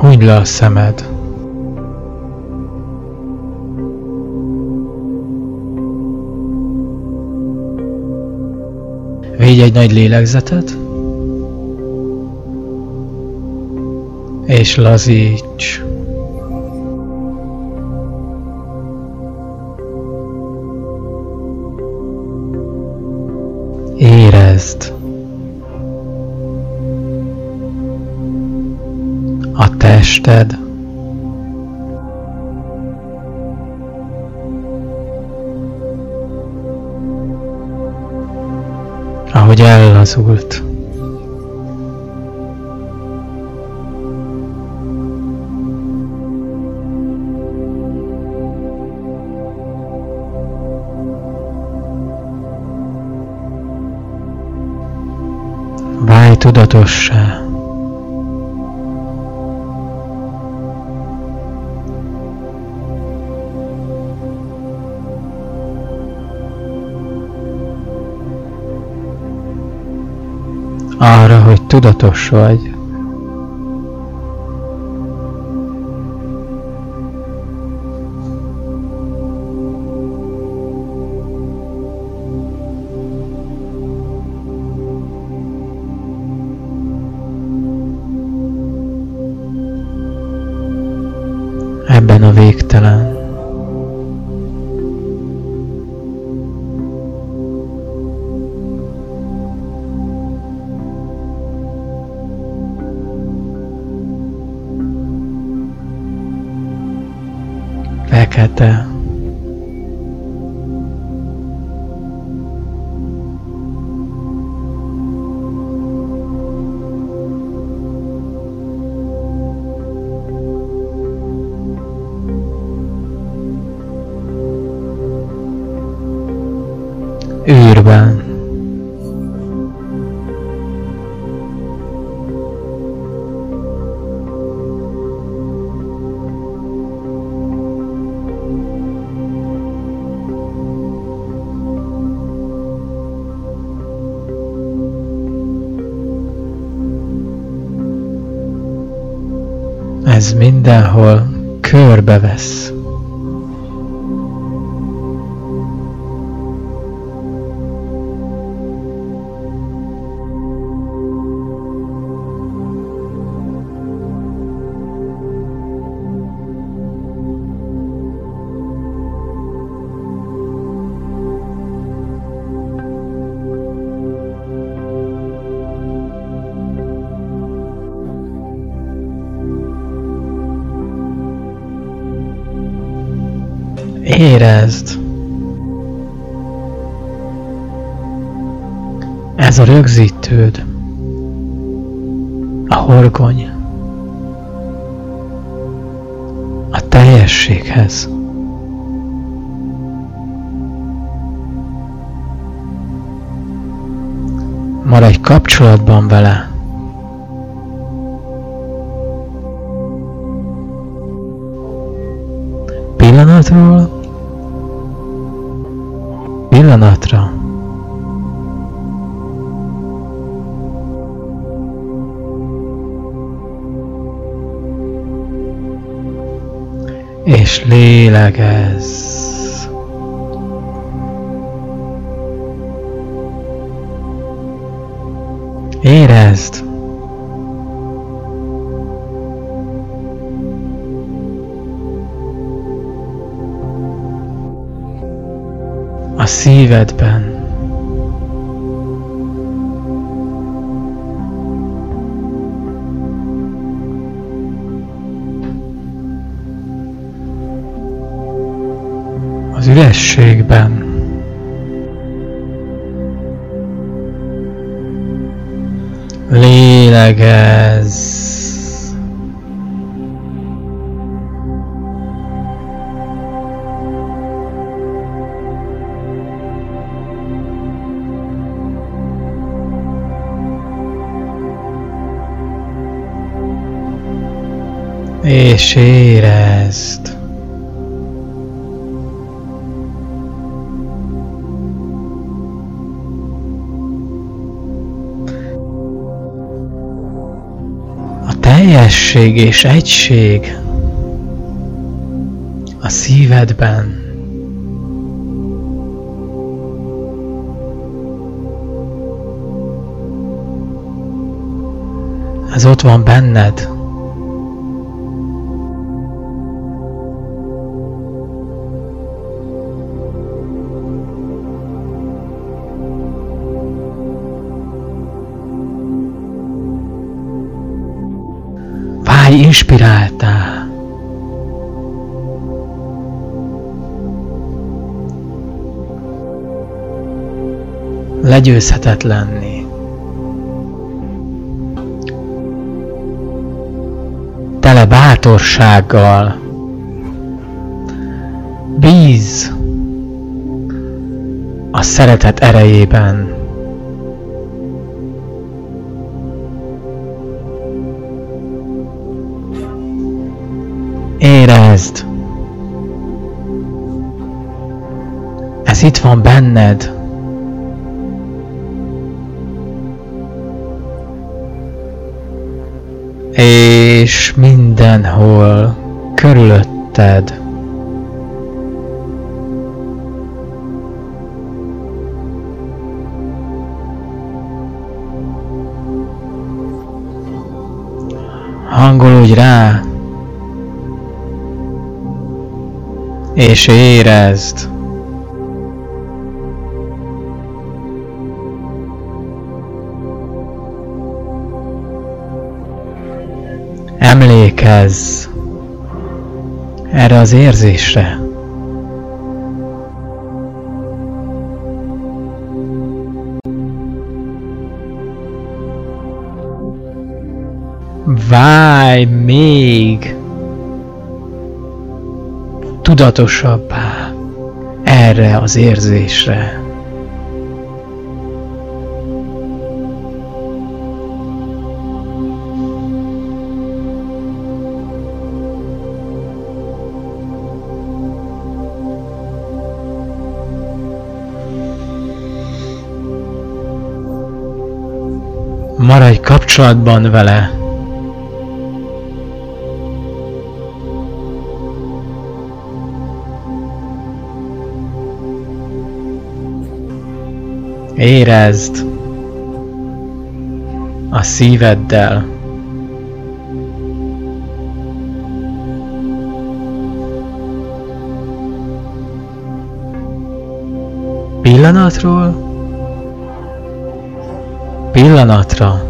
Hunyd le a szemed. Végy egy nagy lélegzetet, és lazíts. Érezd tested, ahogy ellazult. Válj tudatossá. Tudatos vagy. Fekete. Űrben Ez mindenhol körbevesz. Érezd! Ez a rögzítőd. A horgony. A teljességhez. Maradj kapcsolatban vele. Pillanatról pillanatra és lélegezz. Érezd, szívedben. Az ürességben. Lélegezz. És érezd. A Teljesség és egység a szívedben. Ez ott van benned. Válj inspiráltá. Legyőzhetetlenni. Tele bátorsággal. Bíz a szeretet erejében. Érezd! Ez itt van benned. És mindenhol körülötted. Hangolódj rá, és érezd. Emlékezz erre az érzésre. Válj még tudatosabbá erre az érzésre. Maradj kapcsolatban vele. Érezd a szíveddel. Pillanatról pillanatra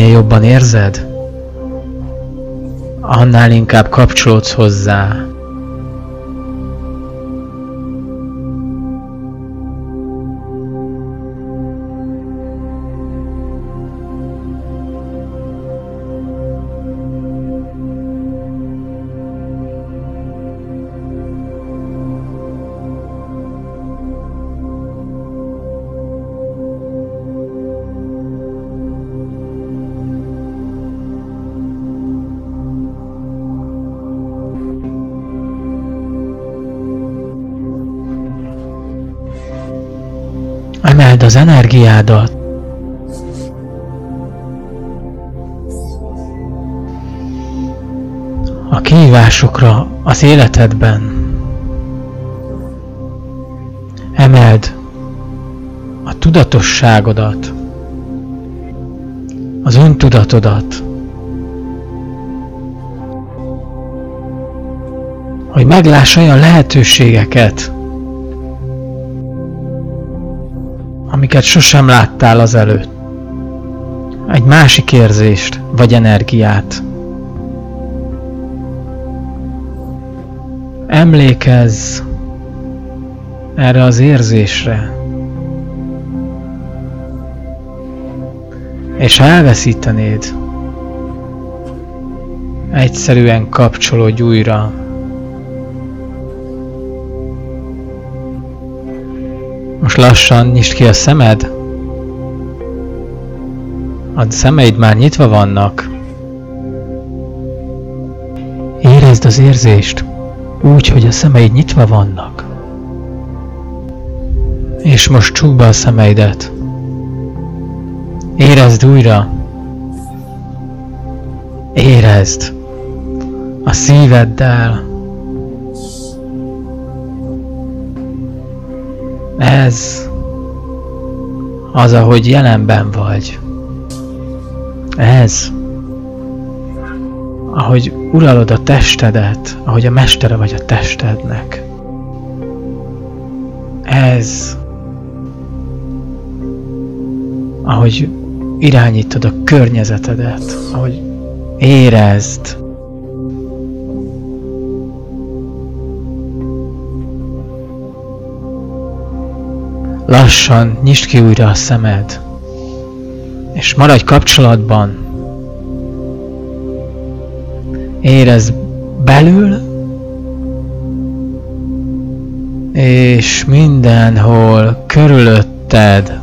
Minél jobban érzed, annál inkább kapcsolódsz hozzá. Az energiádat. A kihívásokra az életedben. Emeld a tudatosságodat, az öntudatodat, hogy megláss olyan lehetőségeket, amiket sosem láttál az előtt. Egy másik érzést vagy energiát. Emlékezz erre az érzésre. És elveszítenéd, egyszerűen kapcsolódj újra Most lassan nyisd ki a szemed. A szemeid már nyitva vannak. Érezd az érzést, úgy, hogy a szemeid nyitva vannak. És most csukd be a szemeidet. Érezd újra. Érezd a szíveddel. Ez az, ahogy jelenben vagy. Ez, ahogy uralod a testedet, ahogy a mestere vagy a testednek. Ez, ahogy irányítod a környezetedet, ahogy érezd, Lassan nyisd ki újra a szemed, és maradj kapcsolatban. Érezd belül, és mindenhol körülötted.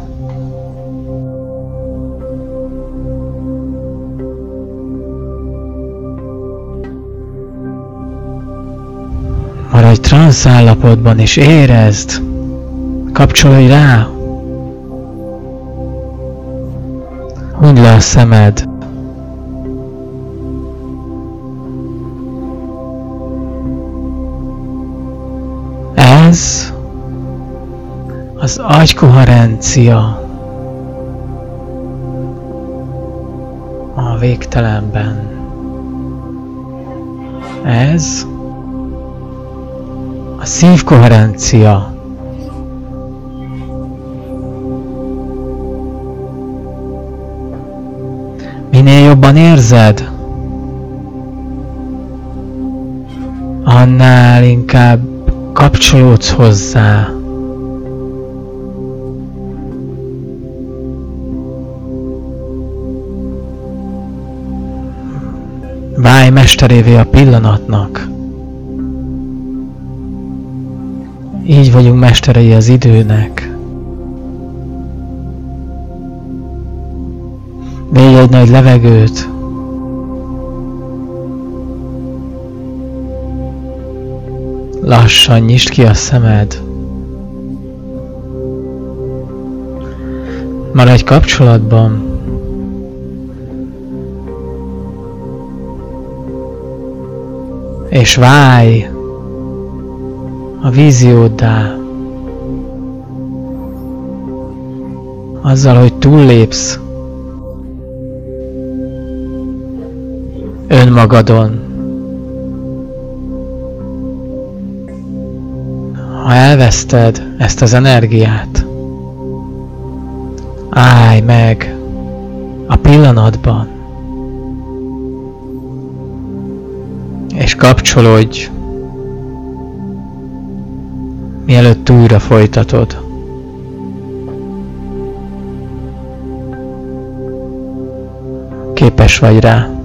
Maradj transz állapotban, és érezd, Kapcsolj rá! Hunyd le a szemed. Ez az agykoherencia a végtelenben. Ez a szívkoherencia Minél jobban érzed, annál inkább kapcsolódsz hozzá. Válj mesterévé a pillanatnak. Így vagyunk mesterei az időnek. Végy egy nagy levegőt. Lassan nyisd ki a szemed. Maradj kapcsolatban. És válj a vízióddá. Azzal, hogy túllépsz önmagadon. Ha elveszted ezt az energiát, állj meg a pillanatban, és kapcsolódj, mielőtt újra folytatod. Képes vagy rá.